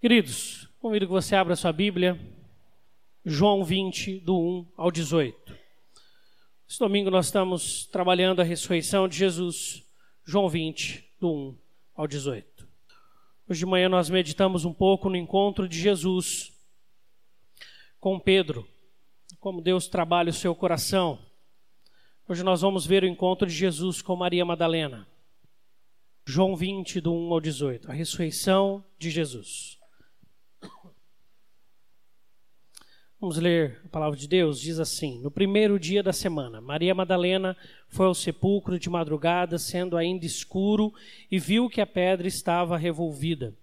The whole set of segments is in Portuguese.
Queridos, convido que você abra sua Bíblia, João 20, do 1 ao 18. Esse domingo nós estamos trabalhando a ressurreição de Jesus, João 20, do 1 ao 18. Hoje de manhã nós meditamos um pouco no encontro de Jesus com Pedro, como Deus trabalha o seu coração. Hoje nós vamos ver o encontro de Jesus com Maria Madalena. João 20, do 1 ao 18, a ressurreição de Jesus. Vamos ler a palavra de Deus, diz assim: No primeiro dia da semana, Maria Madalena foi ao sepulcro de madrugada, sendo ainda escuro, e viu que a pedra estava revolvida.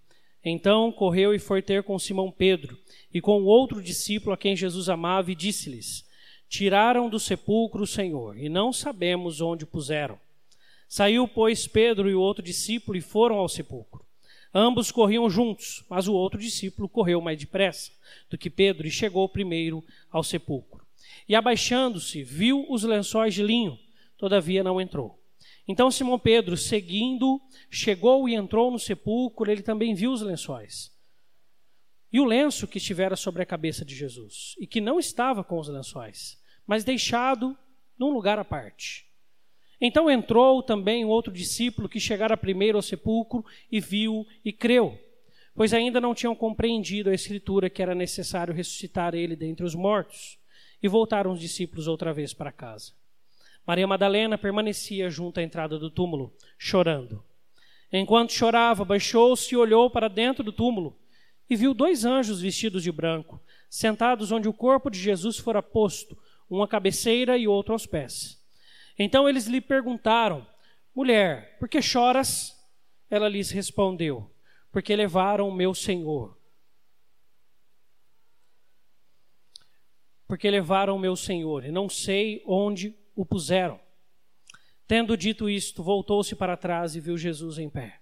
Então correu e foi ter com Simão Pedro e com outro discípulo a quem Jesus amava, e disse-lhes: Tiraram do sepulcro o Senhor, e não sabemos onde o puseram. Saiu, pois, Pedro e o outro discípulo e foram ao sepulcro. Ambos corriam juntos, mas o outro discípulo correu mais depressa do que Pedro e chegou primeiro ao sepulcro. E abaixando-se, viu os lençóis de linho, todavia não entrou. Então Simão Pedro, seguindo, chegou e entrou no sepulcro, ele também viu os lençóis. E o lenço que estivera sobre a cabeça de Jesus, e que não estava com os lençóis, mas deixado num lugar à parte. Então entrou também outro discípulo que chegara primeiro ao sepulcro e viu e creu, pois ainda não tinham compreendido a escritura que era necessário ressuscitar ele dentre os mortos. E voltaram os discípulos outra vez para casa. Maria Madalena permanecia junto à entrada do túmulo, chorando. Enquanto chorava, baixou-se e olhou para dentro do túmulo e viu dois anjos vestidos de branco, sentados onde o corpo de Jesus fora posto, um à cabeceira e outro aos pés. Então eles lhe perguntaram: Mulher, por que choras? Ela lhes respondeu: Porque levaram o meu Senhor. Porque levaram o meu Senhor, e não sei onde o puseram. Tendo dito isto, voltou-se para trás e viu Jesus em pé,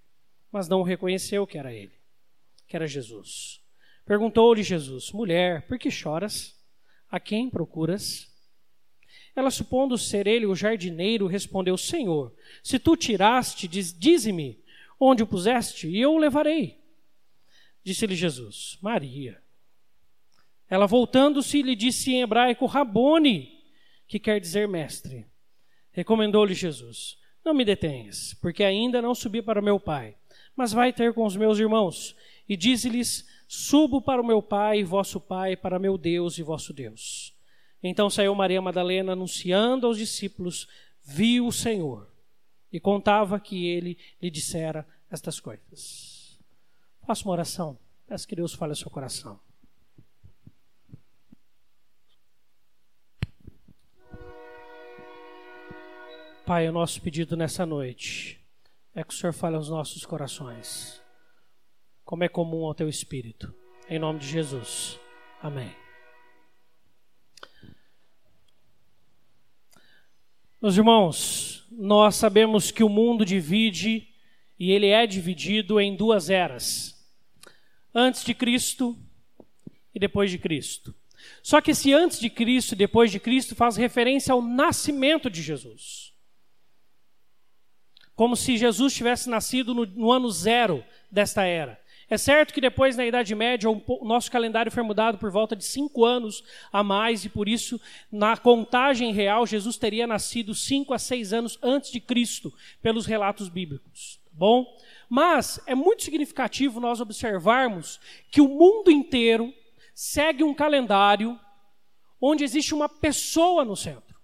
mas não reconheceu que era ele, que era Jesus. Perguntou-lhe Jesus: Mulher, por que choras? A quem procuras? Ela, supondo ser ele o jardineiro, respondeu: Senhor, se tu tiraste, dize-me onde o puseste, e eu o levarei. Disse-lhe Jesus: Maria. Ela, voltando-se, lhe disse em hebraico: Rabone, que quer dizer mestre. Recomendou-lhe Jesus: Não me detenhas, porque ainda não subi para meu pai, mas vai ter com os meus irmãos. E dize-lhes: Subo para o meu pai, vosso pai, para meu Deus e vosso Deus. Então saiu Maria Madalena anunciando aos discípulos: viu o Senhor e contava que ele lhe dissera estas coisas. Faça uma oração. Peço que Deus fale ao seu coração. Pai, o nosso pedido nessa noite é que o Senhor fale aos nossos corações, como é comum ao teu espírito. Em nome de Jesus. Amém. Meus irmãos, nós sabemos que o mundo divide e ele é dividido em duas eras: antes de Cristo e depois de Cristo. Só que esse antes de Cristo e depois de Cristo faz referência ao nascimento de Jesus. Como se Jesus tivesse nascido no, no ano zero desta era. É certo que depois, na Idade Média, o nosso calendário foi mudado por volta de cinco anos a mais, e por isso, na contagem real, Jesus teria nascido cinco a seis anos antes de Cristo, pelos relatos bíblicos. Tá bom? Mas é muito significativo nós observarmos que o mundo inteiro segue um calendário onde existe uma pessoa no centro.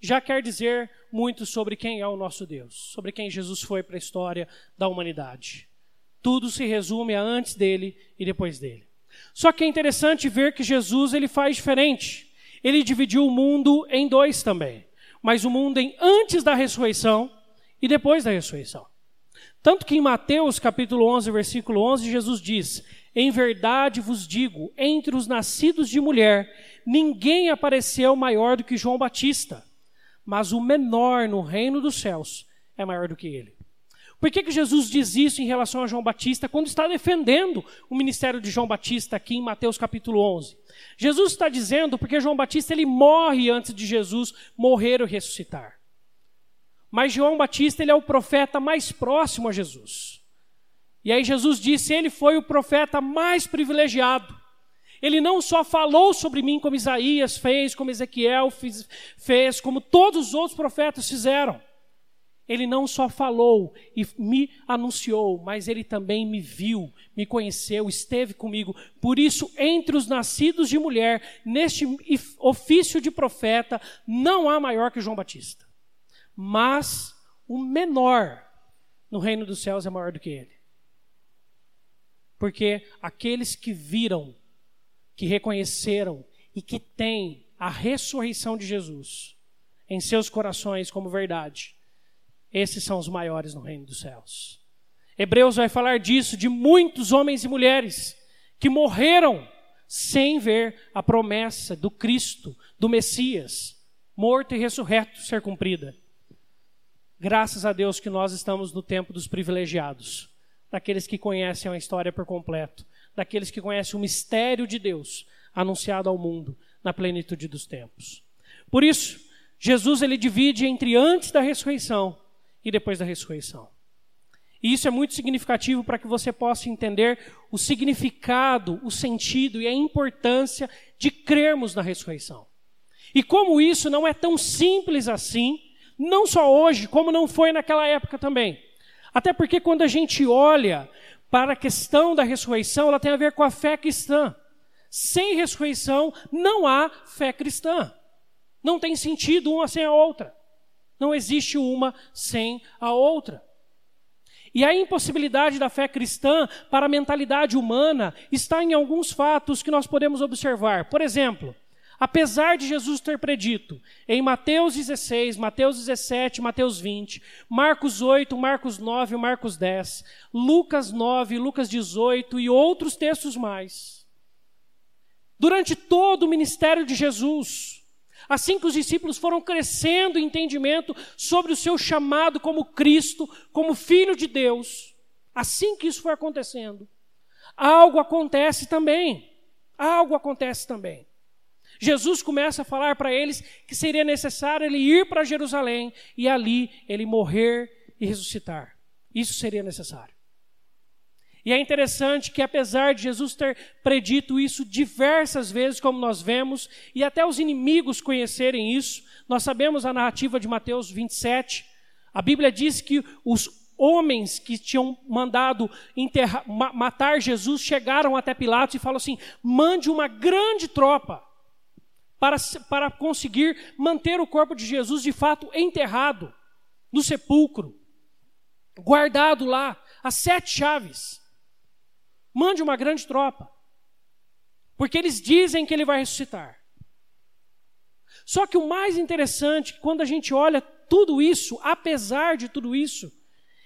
Já quer dizer muito sobre quem é o nosso Deus, sobre quem Jesus foi para a história da humanidade tudo se resume a antes dele e depois dele. Só que é interessante ver que Jesus ele faz diferente. Ele dividiu o mundo em dois também, mas o mundo em antes da ressurreição e depois da ressurreição. Tanto que em Mateus capítulo 11, versículo 11, Jesus diz: Em verdade vos digo, entre os nascidos de mulher, ninguém apareceu maior do que João Batista, mas o menor no reino dos céus é maior do que ele. Por que, que Jesus diz isso em relação a João Batista quando está defendendo o ministério de João Batista aqui em Mateus capítulo 11? Jesus está dizendo porque João Batista ele morre antes de Jesus morrer ou ressuscitar. Mas João Batista ele é o profeta mais próximo a Jesus. E aí Jesus disse: Ele foi o profeta mais privilegiado. Ele não só falou sobre mim como Isaías fez, como Ezequiel fez, como todos os outros profetas fizeram. Ele não só falou e me anunciou, mas ele também me viu, me conheceu, esteve comigo. Por isso, entre os nascidos de mulher, neste ofício de profeta, não há maior que João Batista. Mas o menor no reino dos céus é maior do que ele. Porque aqueles que viram, que reconheceram e que têm a ressurreição de Jesus em seus corações como verdade, esses são os maiores no reino dos céus. Hebreus vai falar disso, de muitos homens e mulheres que morreram sem ver a promessa do Cristo, do Messias, morto e ressurreto, ser cumprida. Graças a Deus que nós estamos no tempo dos privilegiados, daqueles que conhecem a história por completo, daqueles que conhecem o mistério de Deus anunciado ao mundo na plenitude dos tempos. Por isso, Jesus ele divide entre antes da ressurreição e depois da ressurreição. E isso é muito significativo para que você possa entender o significado, o sentido e a importância de crermos na ressurreição. E como isso não é tão simples assim, não só hoje, como não foi naquela época também. Até porque quando a gente olha para a questão da ressurreição, ela tem a ver com a fé cristã. Sem ressurreição não há fé cristã. Não tem sentido uma sem a outra. Não existe uma sem a outra. E a impossibilidade da fé cristã para a mentalidade humana está em alguns fatos que nós podemos observar. Por exemplo, apesar de Jesus ter predito em Mateus 16, Mateus 17, Mateus 20, Marcos 8, Marcos 9, Marcos 10, Lucas 9, Lucas 18 e outros textos mais, durante todo o ministério de Jesus, Assim que os discípulos foram crescendo em entendimento sobre o seu chamado como Cristo, como Filho de Deus, assim que isso foi acontecendo, algo acontece também. Algo acontece também. Jesus começa a falar para eles que seria necessário ele ir para Jerusalém e ali ele morrer e ressuscitar. Isso seria necessário. E é interessante que, apesar de Jesus ter predito isso diversas vezes, como nós vemos, e até os inimigos conhecerem isso, nós sabemos a narrativa de Mateus 27. A Bíblia diz que os homens que tinham mandado matar Jesus chegaram até Pilatos e falaram assim: mande uma grande tropa para, para conseguir manter o corpo de Jesus de fato enterrado no sepulcro, guardado lá, as sete chaves. Mande uma grande tropa. Porque eles dizem que ele vai ressuscitar. Só que o mais interessante, quando a gente olha tudo isso, apesar de tudo isso,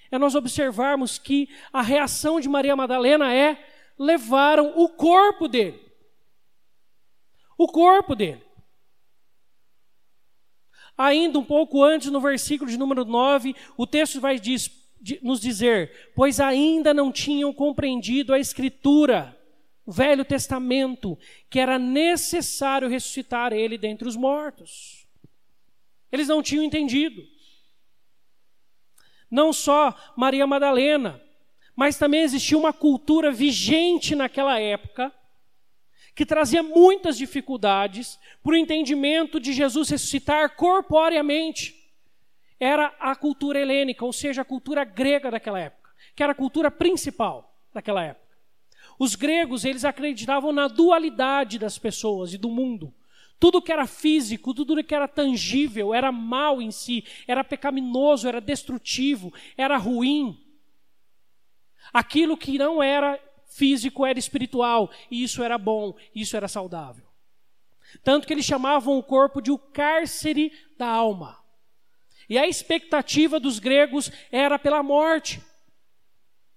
é nós observarmos que a reação de Maria Madalena é: levaram o corpo dele. O corpo dele. Ainda um pouco antes, no versículo de número 9, o texto vai diz, nos dizer, pois ainda não tinham compreendido a Escritura, o Velho Testamento, que era necessário ressuscitar ele dentre os mortos. Eles não tinham entendido. Não só Maria Madalena, mas também existia uma cultura vigente naquela época que trazia muitas dificuldades para o entendimento de Jesus ressuscitar corporeamente era a cultura helênica, ou seja, a cultura grega daquela época, que era a cultura principal daquela época. Os gregos, eles acreditavam na dualidade das pessoas e do mundo. Tudo que era físico, tudo que era tangível, era mal em si, era pecaminoso, era destrutivo, era ruim. Aquilo que não era físico era espiritual, e isso era bom, isso era saudável. Tanto que eles chamavam o corpo de o cárcere da alma. E a expectativa dos gregos era pela morte.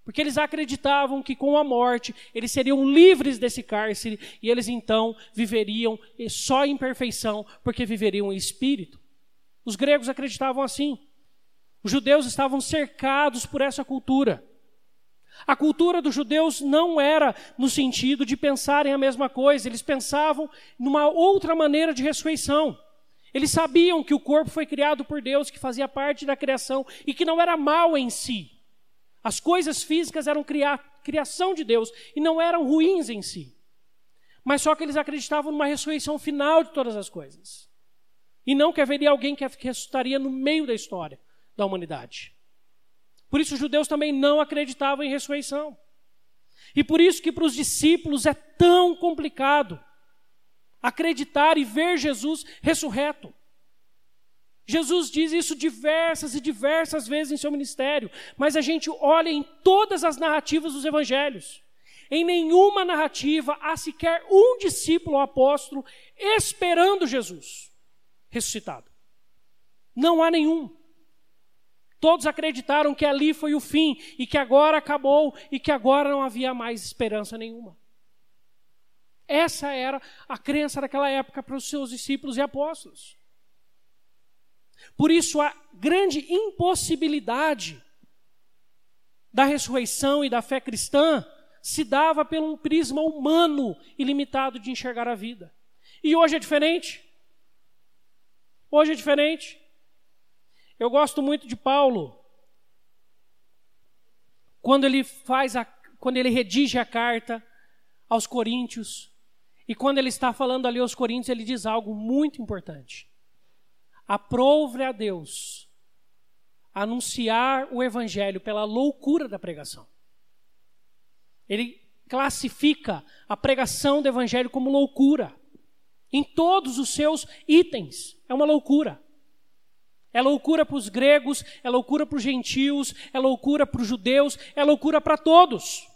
Porque eles acreditavam que com a morte eles seriam livres desse cárcere e eles então viveriam só em perfeição, porque viveriam em espírito. Os gregos acreditavam assim. Os judeus estavam cercados por essa cultura. A cultura dos judeus não era no sentido de pensarem a mesma coisa, eles pensavam numa outra maneira de ressurreição. Eles sabiam que o corpo foi criado por Deus, que fazia parte da criação e que não era mal em si. As coisas físicas eram criação de Deus e não eram ruins em si. Mas só que eles acreditavam numa ressurreição final de todas as coisas. E não que haveria alguém que ressuscitaria no meio da história da humanidade. Por isso os judeus também não acreditavam em ressurreição. E por isso que para os discípulos é tão complicado acreditar e ver Jesus ressurreto. Jesus diz isso diversas e diversas vezes em seu ministério, mas a gente olha em todas as narrativas dos evangelhos. Em nenhuma narrativa há sequer um discípulo ou apóstolo esperando Jesus ressuscitado. Não há nenhum. Todos acreditaram que ali foi o fim e que agora acabou e que agora não havia mais esperança nenhuma. Essa era a crença daquela época para os seus discípulos e apóstolos. Por isso, a grande impossibilidade da ressurreição e da fé cristã se dava pelo um prisma humano e limitado de enxergar a vida. E hoje é diferente. Hoje é diferente. Eu gosto muito de Paulo. Quando ele faz a, quando ele redige a carta aos Coríntios, e quando ele está falando ali aos Coríntios, ele diz algo muito importante. Aprove a Deus anunciar o evangelho pela loucura da pregação. Ele classifica a pregação do evangelho como loucura. Em todos os seus itens. É uma loucura. É loucura para os gregos, é loucura para os gentios, é loucura para os judeus, é loucura para todos.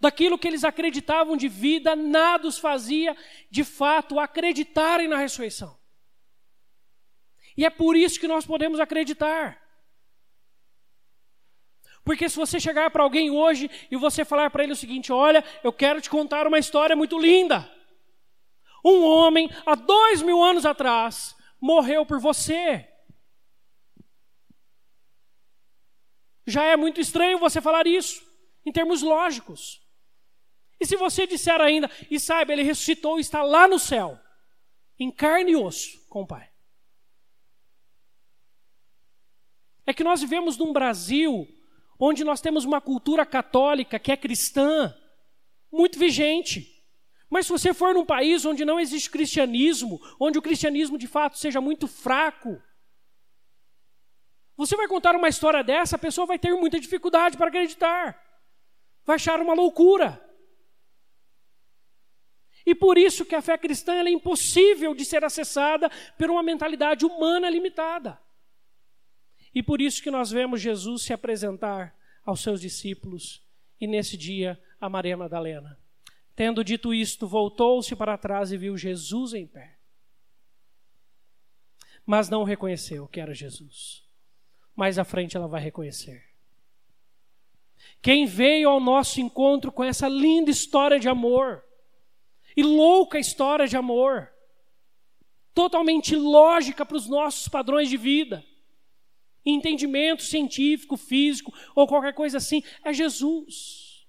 Daquilo que eles acreditavam de vida, nada os fazia, de fato, acreditarem na ressurreição. E é por isso que nós podemos acreditar. Porque se você chegar para alguém hoje e você falar para ele o seguinte: olha, eu quero te contar uma história muito linda. Um homem, há dois mil anos atrás, morreu por você. Já é muito estranho você falar isso, em termos lógicos. E se você disser ainda, e saiba, ele ressuscitou e está lá no céu, em carne e osso com o Pai. É que nós vivemos num Brasil onde nós temos uma cultura católica que é cristã, muito vigente. Mas se você for num país onde não existe cristianismo, onde o cristianismo de fato seja muito fraco, você vai contar uma história dessa, a pessoa vai ter muita dificuldade para acreditar, vai achar uma loucura. E por isso que a fé cristã é impossível de ser acessada por uma mentalidade humana limitada. E por isso que nós vemos Jesus se apresentar aos seus discípulos e nesse dia a Maria Madalena. Tendo dito isto, voltou-se para trás e viu Jesus em pé. Mas não reconheceu que era Jesus. Mais à frente ela vai reconhecer. Quem veio ao nosso encontro com essa linda história de amor e louca história de amor, totalmente lógica para os nossos padrões de vida, entendimento científico, físico ou qualquer coisa assim, é Jesus.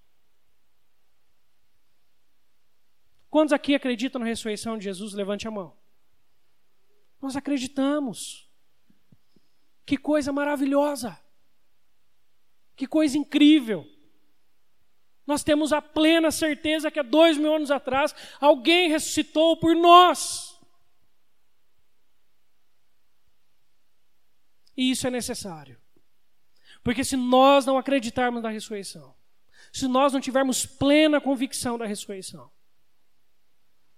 Quantos aqui acreditam na ressurreição de Jesus? Levante a mão. Nós acreditamos. Que coisa maravilhosa. Que coisa incrível. Nós temos a plena certeza que há dois mil anos atrás alguém ressuscitou por nós. E isso é necessário. Porque se nós não acreditarmos na ressurreição, se nós não tivermos plena convicção da ressurreição,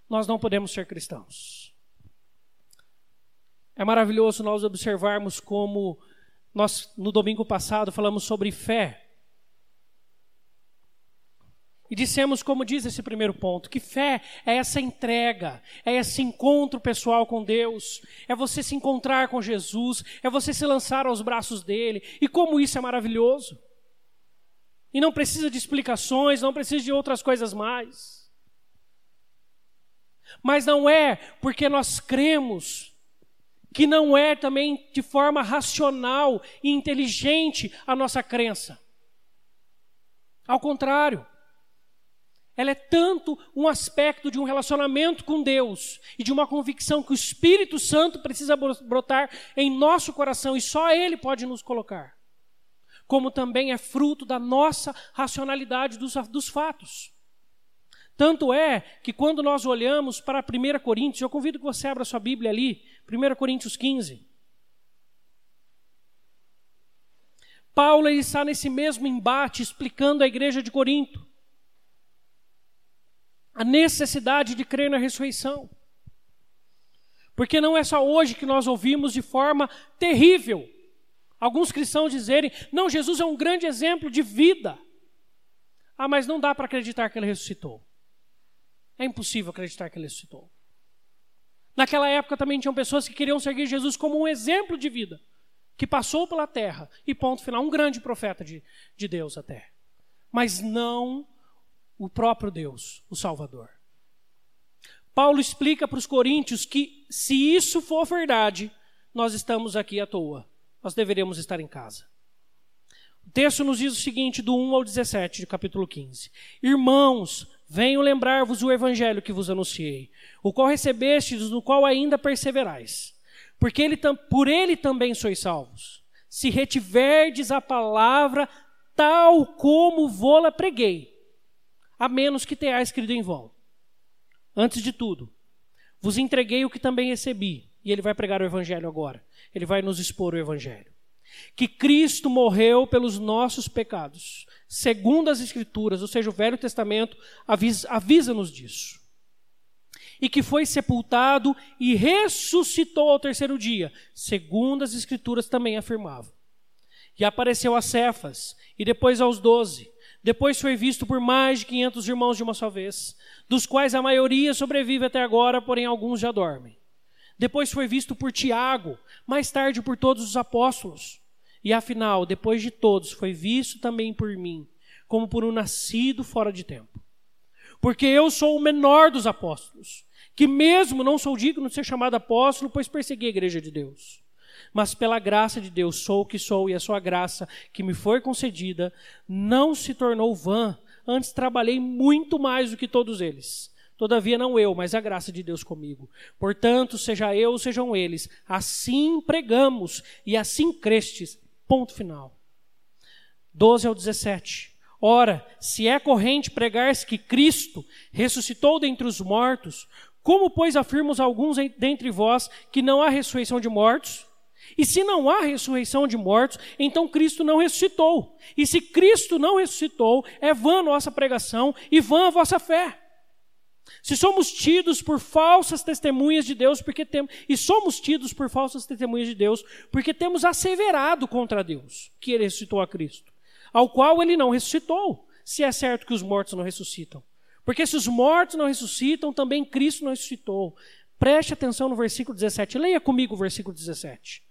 nós não podemos ser cristãos. É maravilhoso nós observarmos como nós, no domingo passado, falamos sobre fé. E dissemos, como diz esse primeiro ponto, que fé é essa entrega, é esse encontro pessoal com Deus, é você se encontrar com Jesus, é você se lançar aos braços dele. E como isso é maravilhoso. E não precisa de explicações, não precisa de outras coisas mais. Mas não é porque nós cremos que não é também de forma racional e inteligente a nossa crença. Ao contrário, Ela é tanto um aspecto de um relacionamento com Deus e de uma convicção que o Espírito Santo precisa brotar em nosso coração e só Ele pode nos colocar. Como também é fruto da nossa racionalidade dos, dos fatos. Tanto é que quando nós olhamos para 1 Coríntios, eu convido que você abra sua Bíblia ali, 1 Coríntios 15. Paulo está nesse mesmo embate explicando à igreja de Corinto a necessidade de crer na ressurreição. Porque não é só hoje que nós ouvimos de forma terrível alguns cristãos dizerem: não, Jesus é um grande exemplo de vida. Ah, mas não dá para acreditar que ele ressuscitou. É impossível acreditar que ele ressuscitou. Naquela época também tinham pessoas que queriam seguir Jesus como um exemplo de vida, que passou pela terra e, ponto final, um grande profeta de, de Deus até. Mas não o próprio Deus, o Salvador. Paulo explica para os coríntios que, se isso for verdade, nós estamos aqui à toa. Nós deveríamos estar em casa. O texto nos diz o seguinte, do 1 ao 17, do capítulo 15: Irmãos, venho lembrar-vos o evangelho que vos anunciei, o qual recebestes, no qual ainda perseverais. Porque ele, por ele também sois salvos, se retiverdes a palavra tal como vou-la preguei a menos que tenhais crido em vão. Antes de tudo, vos entreguei o que também recebi. E ele vai pregar o evangelho agora. Ele vai nos expor o evangelho. Que Cristo morreu pelos nossos pecados, segundo as Escrituras, ou seja, o Velho Testamento avisa-nos disso. E que foi sepultado e ressuscitou ao terceiro dia, segundo as Escrituras também afirmavam. E apareceu a Cefas, e depois aos doze. Depois foi visto por mais de 500 irmãos de uma só vez, dos quais a maioria sobrevive até agora, porém alguns já dormem. Depois foi visto por Tiago, mais tarde por todos os apóstolos. E afinal, depois de todos, foi visto também por mim, como por um nascido fora de tempo. Porque eu sou o menor dos apóstolos, que mesmo não sou digno de ser chamado apóstolo, pois persegui a igreja de Deus mas pela graça de Deus sou o que sou e a sua graça que me foi concedida não se tornou vã. Antes trabalhei muito mais do que todos eles. Todavia não eu, mas a graça de Deus comigo. Portanto, seja eu, sejam eles, assim pregamos e assim crestes. Ponto final. 12 ao 17. Ora, se é corrente pregar-se que Cristo ressuscitou dentre os mortos, como, pois, afirmos alguns dentre vós que não há ressurreição de mortos? E se não há ressurreição de mortos, então Cristo não ressuscitou. E se Cristo não ressuscitou, é vã nossa pregação e vã a vossa fé. Se somos tidos por falsas testemunhas de Deus, porque temos e somos tidos por falsas testemunhas de Deus, porque temos asseverado contra Deus que ele ressuscitou a Cristo, ao qual ele não ressuscitou, se é certo que os mortos não ressuscitam. Porque se os mortos não ressuscitam, também Cristo não ressuscitou. Preste atenção no versículo 17. Leia comigo o versículo 17.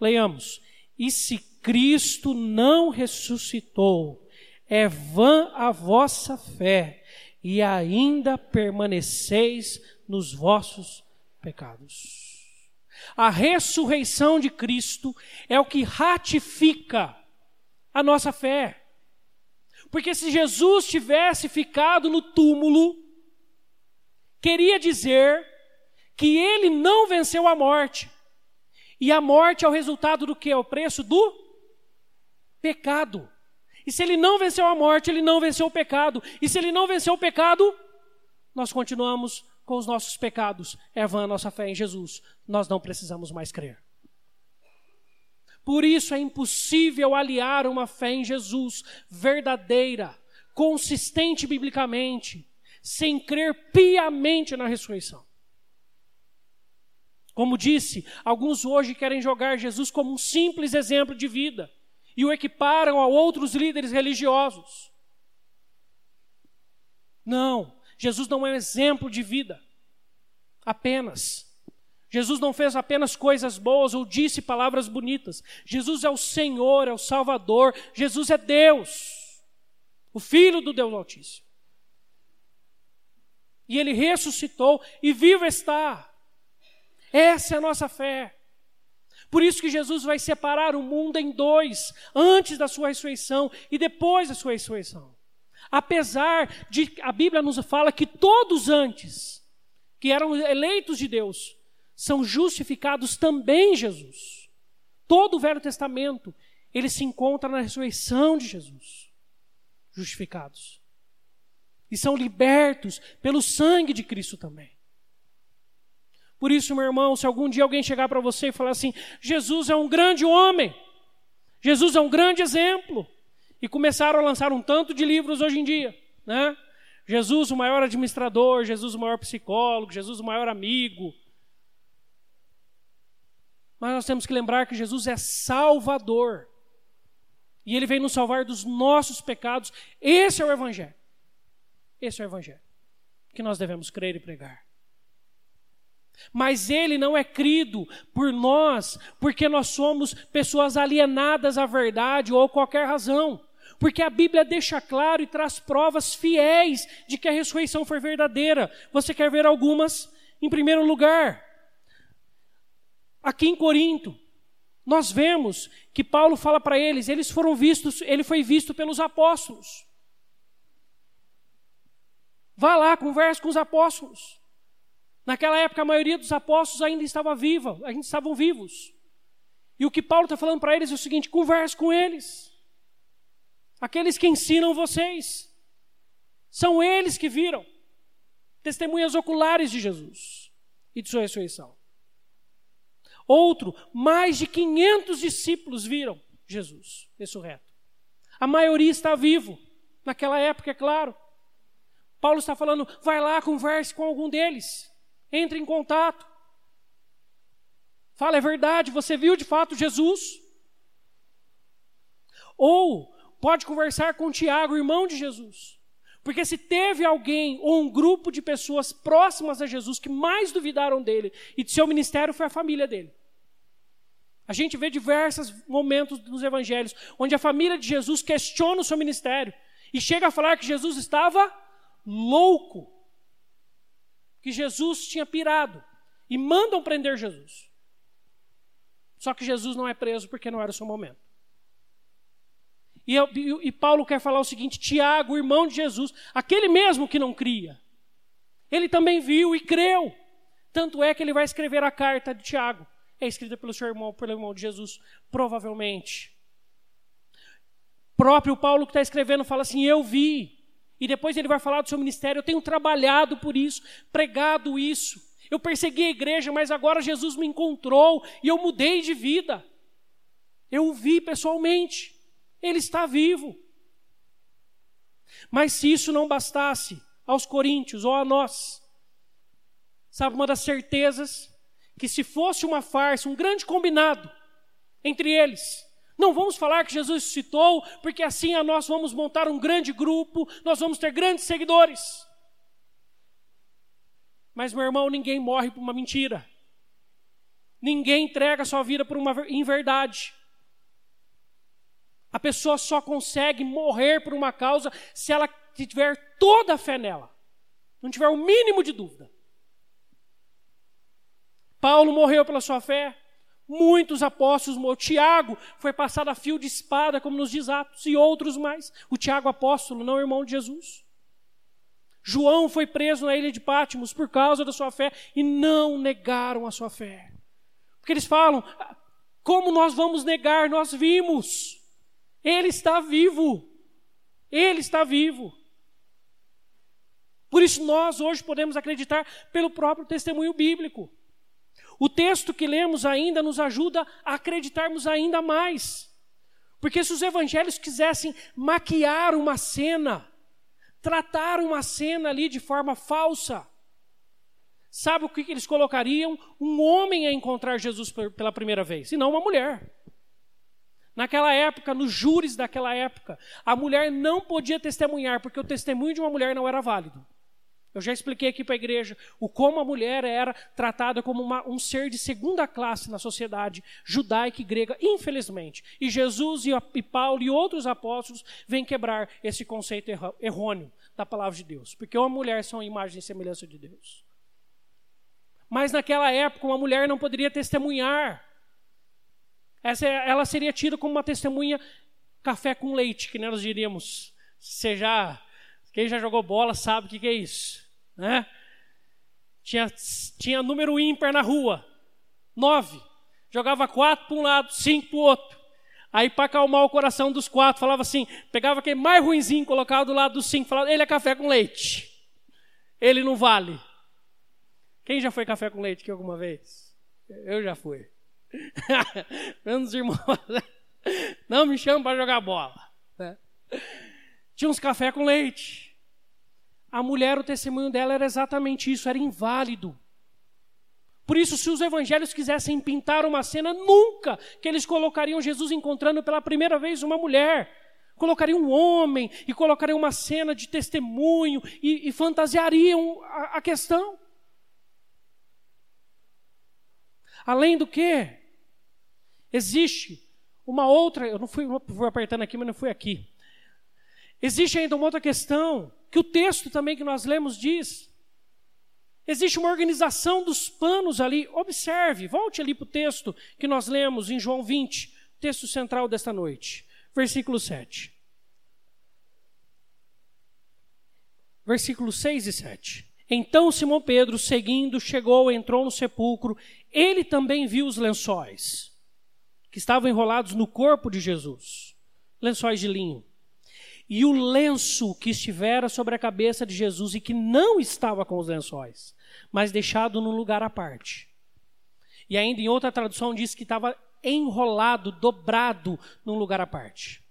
Leiamos. E se Cristo não ressuscitou, é vã a vossa fé, e ainda permaneceis nos vossos pecados. A ressurreição de Cristo é o que ratifica a nossa fé. Porque se Jesus tivesse ficado no túmulo, queria dizer que ele não venceu a morte. E a morte é o resultado do que? É o preço do pecado. E se ele não venceu a morte, ele não venceu o pecado. E se ele não venceu o pecado, nós continuamos com os nossos pecados. É vã a nossa fé em Jesus. Nós não precisamos mais crer. Por isso é impossível aliar uma fé em Jesus verdadeira, consistente biblicamente, sem crer piamente na ressurreição. Como disse, alguns hoje querem jogar Jesus como um simples exemplo de vida e o equiparam a outros líderes religiosos. Não, Jesus não é um exemplo de vida, apenas. Jesus não fez apenas coisas boas ou disse palavras bonitas. Jesus é o Senhor, é o Salvador. Jesus é Deus, o Filho do Deus Altíssimo. E ele ressuscitou e vivo está. Essa é a nossa fé. Por isso que Jesus vai separar o mundo em dois, antes da sua ressurreição e depois da sua ressurreição. Apesar de a Bíblia nos fala que todos antes, que eram eleitos de Deus, são justificados também Jesus. Todo o Velho Testamento, ele se encontra na ressurreição de Jesus. Justificados. E são libertos pelo sangue de Cristo também. Por isso, meu irmão, se algum dia alguém chegar para você e falar assim: Jesus é um grande homem, Jesus é um grande exemplo, e começaram a lançar um tanto de livros hoje em dia, né? Jesus, o maior administrador, Jesus, o maior psicólogo, Jesus, o maior amigo. Mas nós temos que lembrar que Jesus é Salvador. E Ele vem nos salvar dos nossos pecados. Esse é o Evangelho. Esse é o Evangelho que nós devemos crer e pregar. Mas ele não é crido por nós porque nós somos pessoas alienadas à verdade ou qualquer razão. Porque a Bíblia deixa claro e traz provas fiéis de que a ressurreição foi verdadeira. Você quer ver algumas? Em primeiro lugar, aqui em Corinto, nós vemos que Paulo fala para eles, eles foram vistos, ele foi visto pelos apóstolos. Vá lá, converse com os apóstolos. Naquela época, a maioria dos apóstolos ainda estava viva, ainda estavam vivos. E o que Paulo está falando para eles é o seguinte: converse com eles. Aqueles que ensinam vocês. São eles que viram. Testemunhas oculares de Jesus e de sua ressurreição. Outro, mais de 500 discípulos viram Jesus ressurreto. A maioria está vivo. Naquela época, é claro. Paulo está falando, vai lá, converse com algum deles. Entre em contato. Fala, é verdade, você viu de fato Jesus? Ou pode conversar com Tiago, irmão de Jesus. Porque se teve alguém ou um grupo de pessoas próximas a Jesus que mais duvidaram dele e de seu ministério, foi a família dele. A gente vê diversos momentos nos evangelhos onde a família de Jesus questiona o seu ministério e chega a falar que Jesus estava louco que Jesus tinha pirado e mandam prender Jesus. Só que Jesus não é preso porque não era o seu momento. E, e, e Paulo quer falar o seguinte: Tiago, irmão de Jesus, aquele mesmo que não cria, ele também viu e creu. Tanto é que ele vai escrever a carta de Tiago. É escrita pelo seu irmão, pelo irmão de Jesus, provavelmente. Próprio Paulo que está escrevendo fala assim: Eu vi, e depois ele vai falar do seu ministério. Eu tenho trabalhado por isso, pregado isso. Eu persegui a igreja, mas agora Jesus me encontrou e eu mudei de vida. Eu o vi pessoalmente. Ele está vivo. Mas se isso não bastasse aos coríntios ou a nós, sabe uma das certezas? Que se fosse uma farsa, um grande combinado entre eles, não vamos falar que Jesus ressuscitou, porque assim nós vamos montar um grande grupo, nós vamos ter grandes seguidores. Mas, meu irmão, ninguém morre por uma mentira. Ninguém entrega sua vida por uma inverdade. A pessoa só consegue morrer por uma causa se ela tiver toda a fé nela, não tiver o mínimo de dúvida. Paulo morreu pela sua fé, Muitos apóstolos, o Tiago foi passado a fio de espada, como nos diz Atos, e outros mais. O Tiago apóstolo, não irmão de Jesus. João foi preso na ilha de Pátimos por causa da sua fé e não negaram a sua fé. Porque eles falam: como nós vamos negar? Nós vimos. Ele está vivo. Ele está vivo. Por isso nós hoje podemos acreditar pelo próprio testemunho bíblico. O texto que lemos ainda nos ajuda a acreditarmos ainda mais. Porque se os evangelhos quisessem maquiar uma cena, tratar uma cena ali de forma falsa, sabe o que eles colocariam? Um homem a encontrar Jesus pela primeira vez, e não uma mulher. Naquela época, nos júris daquela época, a mulher não podia testemunhar, porque o testemunho de uma mulher não era válido. Eu já expliquei aqui para a igreja o como a mulher era tratada como uma, um ser de segunda classe na sociedade judaica e grega, infelizmente. E Jesus e, e Paulo e outros apóstolos vêm quebrar esse conceito errôneo da palavra de Deus, porque uma mulher são a imagem e semelhança de Deus. Mas naquela época, uma mulher não poderia testemunhar. Essa, ela seria tida como uma testemunha café com leite, que nós diríamos. Já Quem já jogou bola sabe o que, que é isso, né? Tinha, tinha número ímpar na rua, nove. Jogava quatro para um lado, cinco para o outro. Aí, para acalmar o coração dos quatro, falava assim: pegava aquele mais ruinzinho, colocava do lado dos cinco, falava: ele é café com leite. Ele não vale. Quem já foi café com leite aqui alguma vez? Eu já fui. Menos irmãos. Não me chama para jogar bola. Né? Tinha uns café com leite. A mulher, o testemunho dela era exatamente isso, era inválido. Por isso, se os evangelhos quisessem pintar uma cena, nunca que eles colocariam Jesus encontrando pela primeira vez uma mulher. Colocariam um homem e colocariam uma cena de testemunho e, e fantasiariam a, a questão. Além do que, existe uma outra, eu não fui, fui apertando aqui, mas não fui aqui. Existe ainda uma outra questão que o texto também que nós lemos diz. Existe uma organização dos panos ali. Observe, volte ali para o texto que nós lemos em João 20, texto central desta noite, versículo 7. Versículos 6 e 7. Então Simão Pedro, seguindo, chegou, entrou no sepulcro. Ele também viu os lençóis que estavam enrolados no corpo de Jesus lençóis de linho e o lenço que estivera sobre a cabeça de Jesus e que não estava com os lençóis, mas deixado num lugar à parte. E ainda em outra tradução diz que estava enrolado, dobrado num lugar à parte.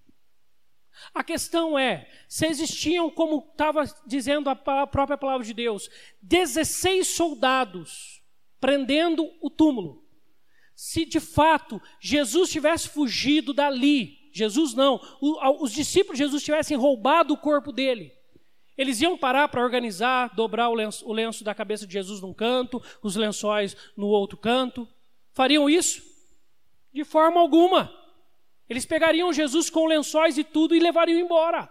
A questão é, se existiam, como estava dizendo a própria palavra de Deus, 16 soldados prendendo o túmulo. Se de fato Jesus tivesse fugido dali, Jesus não, os discípulos de Jesus tivessem roubado o corpo dele, eles iam parar para organizar, dobrar o lenço, o lenço da cabeça de Jesus num canto, os lençóis no outro canto. Fariam isso? De forma alguma. Eles pegariam Jesus com lençóis e tudo e levariam embora.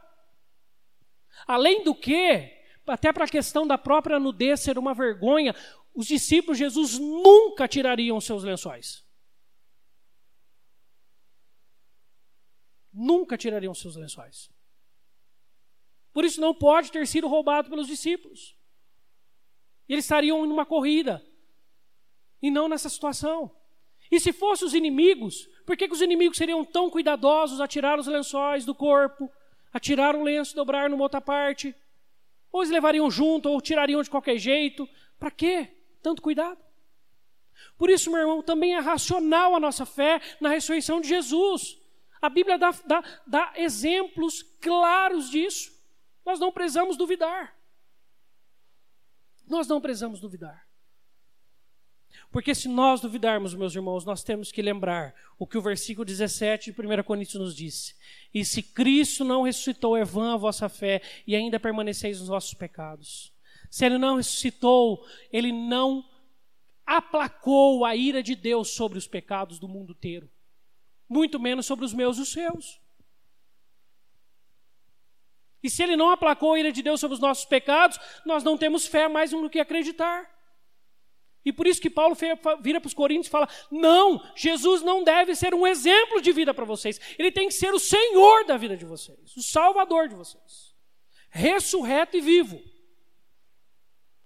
Além do que, até para a questão da própria nudez ser uma vergonha, os discípulos de Jesus nunca tirariam seus lençóis. Nunca tirariam seus lençóis. Por isso não pode ter sido roubado pelos discípulos. Eles estariam numa corrida e não nessa situação. E se fossem os inimigos, por que, que os inimigos seriam tão cuidadosos a tirar os lençóis do corpo, a tirar o lenço dobrar numa outra parte? Ou eles levariam junto, ou tirariam de qualquer jeito. Para quê? Tanto cuidado. Por isso, meu irmão, também é racional a nossa fé na ressurreição de Jesus. A Bíblia dá, dá, dá exemplos claros disso. Nós não precisamos duvidar. Nós não precisamos duvidar. Porque se nós duvidarmos, meus irmãos, nós temos que lembrar o que o versículo 17 de 1 Coríntios nos disse. E se Cristo não ressuscitou, é vã a vossa fé e ainda permaneceis nos vossos pecados. Se ele não ressuscitou, ele não aplacou a ira de Deus sobre os pecados do mundo inteiro muito menos sobre os meus e os seus. E se ele não aplacou a ira de Deus sobre os nossos pecados, nós não temos fé mais do que acreditar. E por isso que Paulo vira para os Coríntios e fala: não, Jesus não deve ser um exemplo de vida para vocês, ele tem que ser o Senhor da vida de vocês, o Salvador de vocês, ressurreto e vivo,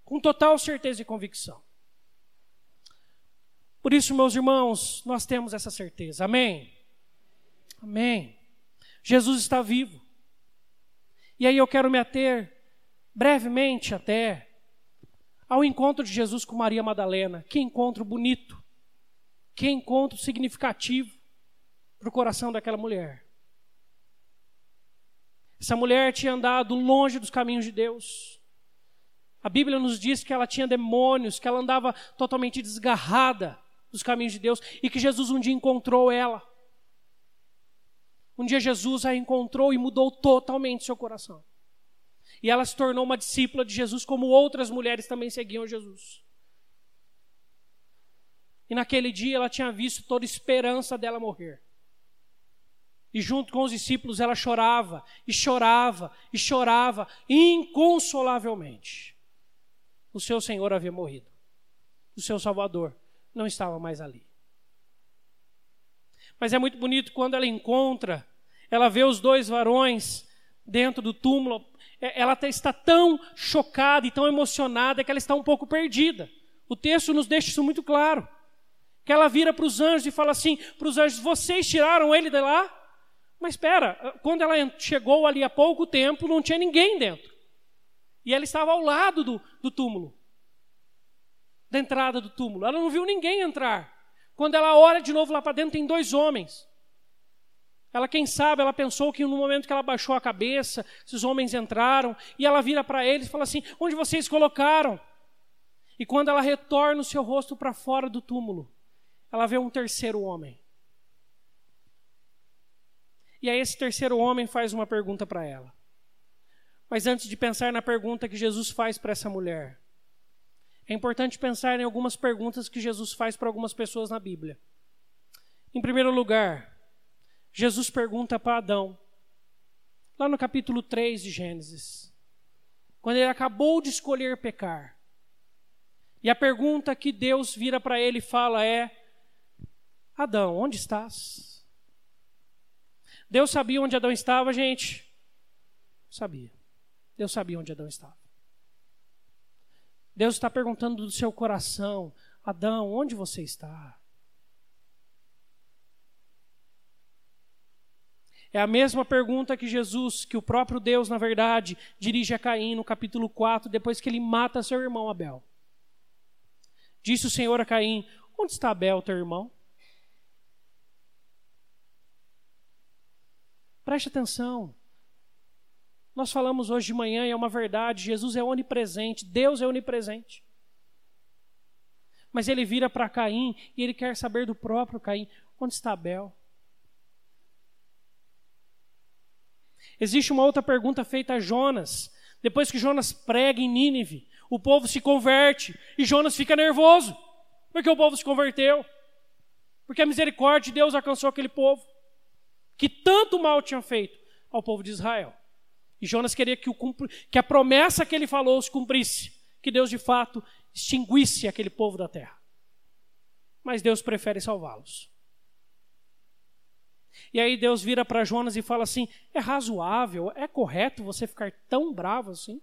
com total certeza e convicção. Por isso, meus irmãos, nós temos essa certeza. Amém? Amém. Jesus está vivo. E aí eu quero me ater brevemente até ao encontro de Jesus com Maria Madalena. Que encontro bonito. Que encontro significativo para o coração daquela mulher. Essa mulher tinha andado longe dos caminhos de Deus. A Bíblia nos diz que ela tinha demônios, que ela andava totalmente desgarrada dos caminhos de Deus e que Jesus um dia encontrou ela. Um dia Jesus a encontrou e mudou totalmente seu coração. E ela se tornou uma discípula de Jesus, como outras mulheres também seguiam Jesus. E naquele dia ela tinha visto toda a esperança dela morrer. E junto com os discípulos ela chorava, e chorava, e chorava, inconsolavelmente. O seu Senhor havia morrido. O seu Salvador não estava mais ali. Mas é muito bonito quando ela encontra, ela vê os dois varões dentro do túmulo. é, ela está tão chocada e tão emocionada que ela está um pouco perdida. O texto nos deixa isso muito claro. Que ela vira para os anjos e fala assim para os anjos: Vocês tiraram ele de lá? Mas espera, quando ela chegou ali há pouco tempo, não tinha ninguém dentro. E ela estava ao lado do, do túmulo da entrada do túmulo. Ela não viu ninguém entrar. Quando ela olha de novo lá para dentro, tem dois homens. Ela, quem sabe, ela pensou que no momento que ela baixou a cabeça, esses homens entraram, e ela vira para eles e fala assim: Onde vocês colocaram? E quando ela retorna o seu rosto para fora do túmulo, ela vê um terceiro homem. E aí esse terceiro homem faz uma pergunta para ela. Mas antes de pensar na pergunta que Jesus faz para essa mulher, é importante pensar em algumas perguntas que Jesus faz para algumas pessoas na Bíblia. Em primeiro lugar, Jesus pergunta para Adão, lá no capítulo 3 de Gênesis, quando ele acabou de escolher pecar. E a pergunta que Deus vira para ele e fala é: Adão, onde estás? Deus sabia onde Adão estava, gente? Sabia. Deus sabia onde Adão estava. Deus está perguntando do seu coração: Adão, onde você está? É a mesma pergunta que Jesus, que o próprio Deus, na verdade, dirige a Caim no capítulo 4, depois que ele mata seu irmão Abel. Disse o Senhor a Caim: Onde está Abel, teu irmão? Preste atenção. Nós falamos hoje de manhã e é uma verdade: Jesus é onipresente, Deus é onipresente. Mas ele vira para Caim e ele quer saber do próprio Caim: onde está Abel? Existe uma outra pergunta feita a Jonas. Depois que Jonas prega em Nínive, o povo se converte e Jonas fica nervoso. Porque o povo se converteu. Porque a misericórdia de Deus alcançou aquele povo que tanto mal tinha feito ao povo de Israel. E Jonas queria que, o, que a promessa que ele falou se cumprisse, que Deus de fato extinguisse aquele povo da terra. Mas Deus prefere salvá-los. E aí Deus vira para Jonas e fala assim: é razoável, é correto você ficar tão bravo assim?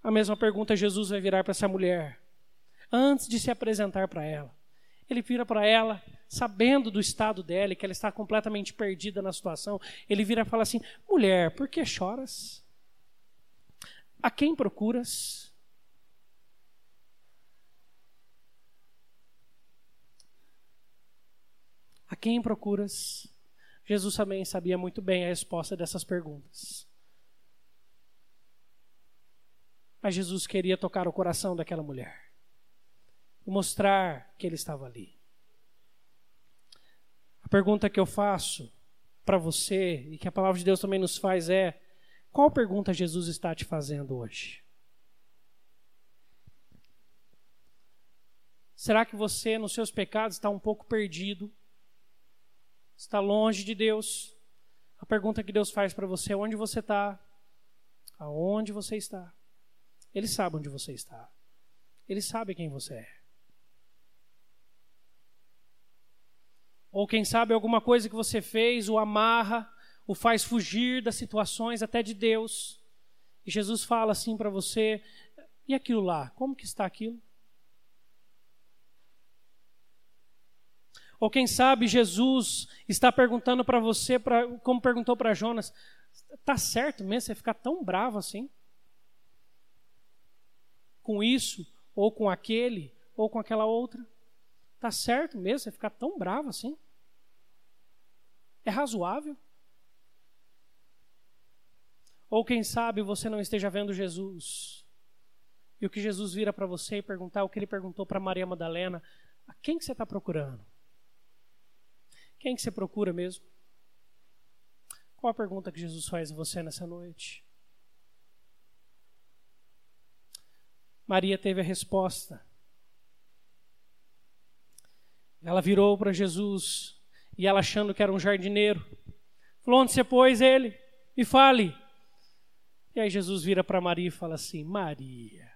A mesma pergunta Jesus vai virar para essa mulher, antes de se apresentar para ela. Ele vira para ela, sabendo do estado dela, que ela está completamente perdida na situação. Ele vira e fala assim: Mulher, por que choras? A quem procuras? A quem procuras? Jesus também sabia muito bem a resposta dessas perguntas. Mas Jesus queria tocar o coração daquela mulher e mostrar que ele estava ali. A pergunta que eu faço para você e que a palavra de Deus também nos faz é: qual pergunta Jesus está te fazendo hoje? Será que você, nos seus pecados, está um pouco perdido? Está longe de Deus? A pergunta que Deus faz para você é: onde você está? Aonde você está? Ele sabe onde você está. Ele sabe quem você é. Ou quem sabe alguma coisa que você fez o amarra, o faz fugir das situações até de Deus. E Jesus fala assim para você: e aquilo lá? Como que está aquilo? Ou quem sabe Jesus está perguntando para você, pra, como perguntou para Jonas: tá certo mesmo você ficar tão bravo assim? Com isso, ou com aquele, ou com aquela outra? Tá certo mesmo você ficar tão bravo assim? É razoável? Ou quem sabe você não esteja vendo Jesus e o que Jesus vira para você e perguntar o que ele perguntou para Maria Madalena: a quem que você está procurando? Quem que você procura mesmo? Qual a pergunta que Jesus faz a você nessa noite? Maria teve a resposta. Ela virou para Jesus e ela achando que era um jardineiro. Falou: Onde você pôs ele? Me fale. E aí Jesus vira para Maria e fala assim: Maria.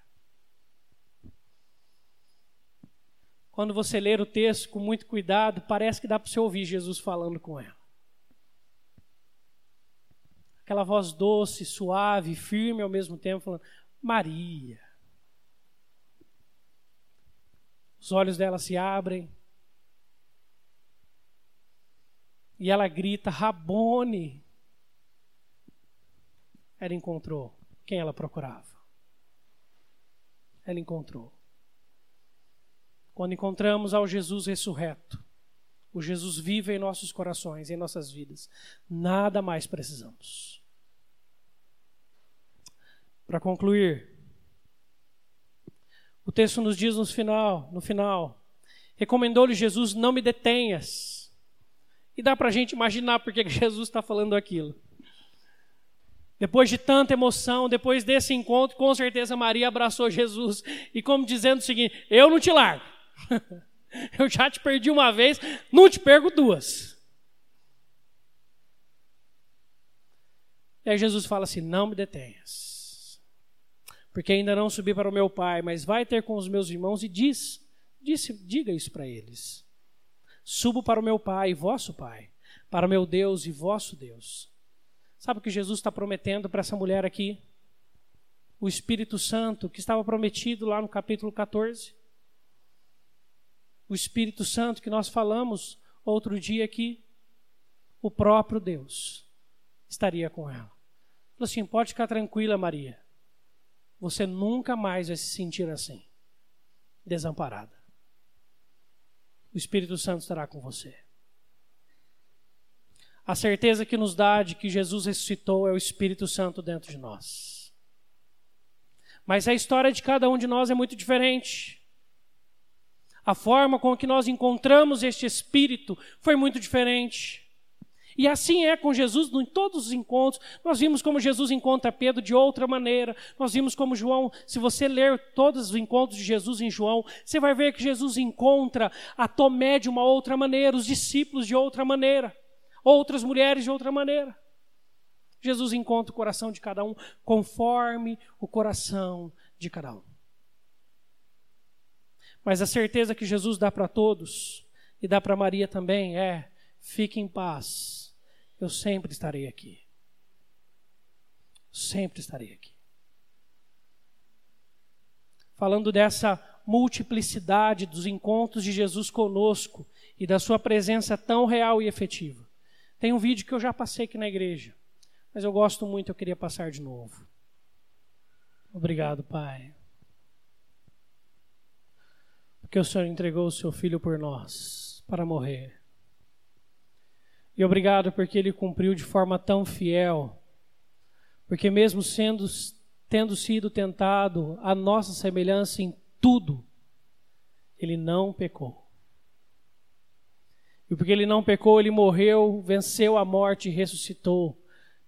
Quando você ler o texto com muito cuidado, parece que dá para você ouvir Jesus falando com ela. aquela voz doce, suave, firme ao mesmo tempo, falando: Maria. Os olhos dela se abrem. E ela grita: Rabone. Ela encontrou quem ela procurava. Ela encontrou. Quando encontramos ao Jesus ressurreto, o Jesus vive em nossos corações, em nossas vidas, nada mais precisamos. Para concluir, o texto nos diz no final, no final, recomendou-lhe Jesus: não me detenhas. E dá para a gente imaginar por que Jesus está falando aquilo. Depois de tanta emoção, depois desse encontro, com certeza Maria abraçou Jesus e, como dizendo o seguinte: Eu não te largo. Eu já te perdi uma vez, não te perco duas. E aí Jesus fala assim: Não me detenhas, porque ainda não subi para o meu Pai, mas vai ter com os meus irmãos e diz, disse, diga isso para eles: Subo para o meu Pai, vosso Pai, para o meu Deus e vosso Deus. Sabe o que Jesus está prometendo para essa mulher aqui? O Espírito Santo que estava prometido lá no capítulo 14 o Espírito Santo que nós falamos outro dia aqui, o próprio Deus estaria com ela. Falou assim: pode ficar tranquila, Maria. Você nunca mais vai se sentir assim, desamparada. O Espírito Santo estará com você. A certeza que nos dá de que Jesus ressuscitou é o Espírito Santo dentro de nós. Mas a história de cada um de nós é muito diferente. A forma com que nós encontramos este Espírito foi muito diferente. E assim é com Jesus em todos os encontros. Nós vimos como Jesus encontra Pedro de outra maneira. Nós vimos como João, se você ler todos os encontros de Jesus em João, você vai ver que Jesus encontra a Tomé de uma outra maneira, os discípulos de outra maneira, outras mulheres de outra maneira. Jesus encontra o coração de cada um conforme o coração de cada um. Mas a certeza que Jesus dá para todos e dá para Maria também é: fique em paz, eu sempre estarei aqui. Sempre estarei aqui. Falando dessa multiplicidade dos encontros de Jesus conosco e da sua presença tão real e efetiva. Tem um vídeo que eu já passei aqui na igreja, mas eu gosto muito, eu queria passar de novo. Obrigado, Pai porque o Senhor entregou o seu filho por nós para morrer. E obrigado porque ele cumpriu de forma tão fiel, porque mesmo sendo tendo sido tentado a nossa semelhança em tudo, ele não pecou. E porque ele não pecou, ele morreu, venceu a morte e ressuscitou,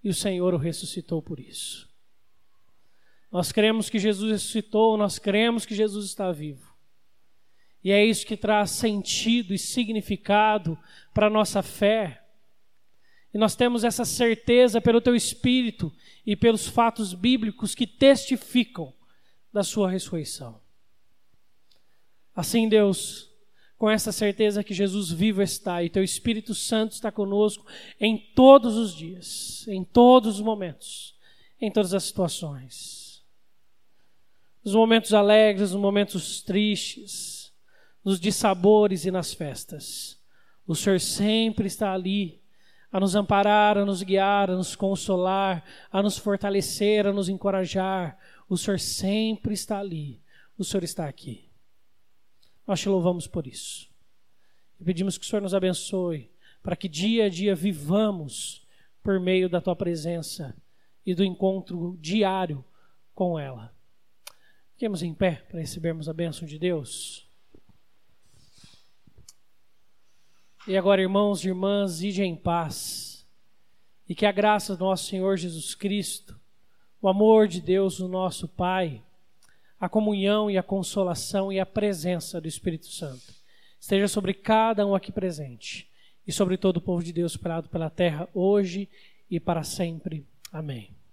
e o Senhor o ressuscitou por isso. Nós cremos que Jesus ressuscitou, nós cremos que Jesus está vivo. E é isso que traz sentido e significado para a nossa fé. E nós temos essa certeza pelo teu Espírito e pelos fatos bíblicos que testificam da sua ressurreição. Assim, Deus, com essa certeza que Jesus vivo está e teu Espírito Santo está conosco em todos os dias, em todos os momentos, em todas as situações. Nos momentos alegres, nos momentos tristes, nos dissabores e nas festas. O Senhor sempre está ali a nos amparar, a nos guiar, a nos consolar, a nos fortalecer, a nos encorajar. O Senhor sempre está ali. O Senhor está aqui. Nós te louvamos por isso. E pedimos que o Senhor nos abençoe para que dia a dia vivamos por meio da tua presença e do encontro diário com ela. Fiquemos em pé para recebermos a bênção de Deus. E agora, irmãos e irmãs, ide em paz. E que a graça do nosso Senhor Jesus Cristo, o amor de Deus, o nosso Pai, a comunhão e a consolação e a presença do Espírito Santo esteja sobre cada um aqui presente e sobre todo o povo de Deus espalhado pela terra, hoje e para sempre. Amém.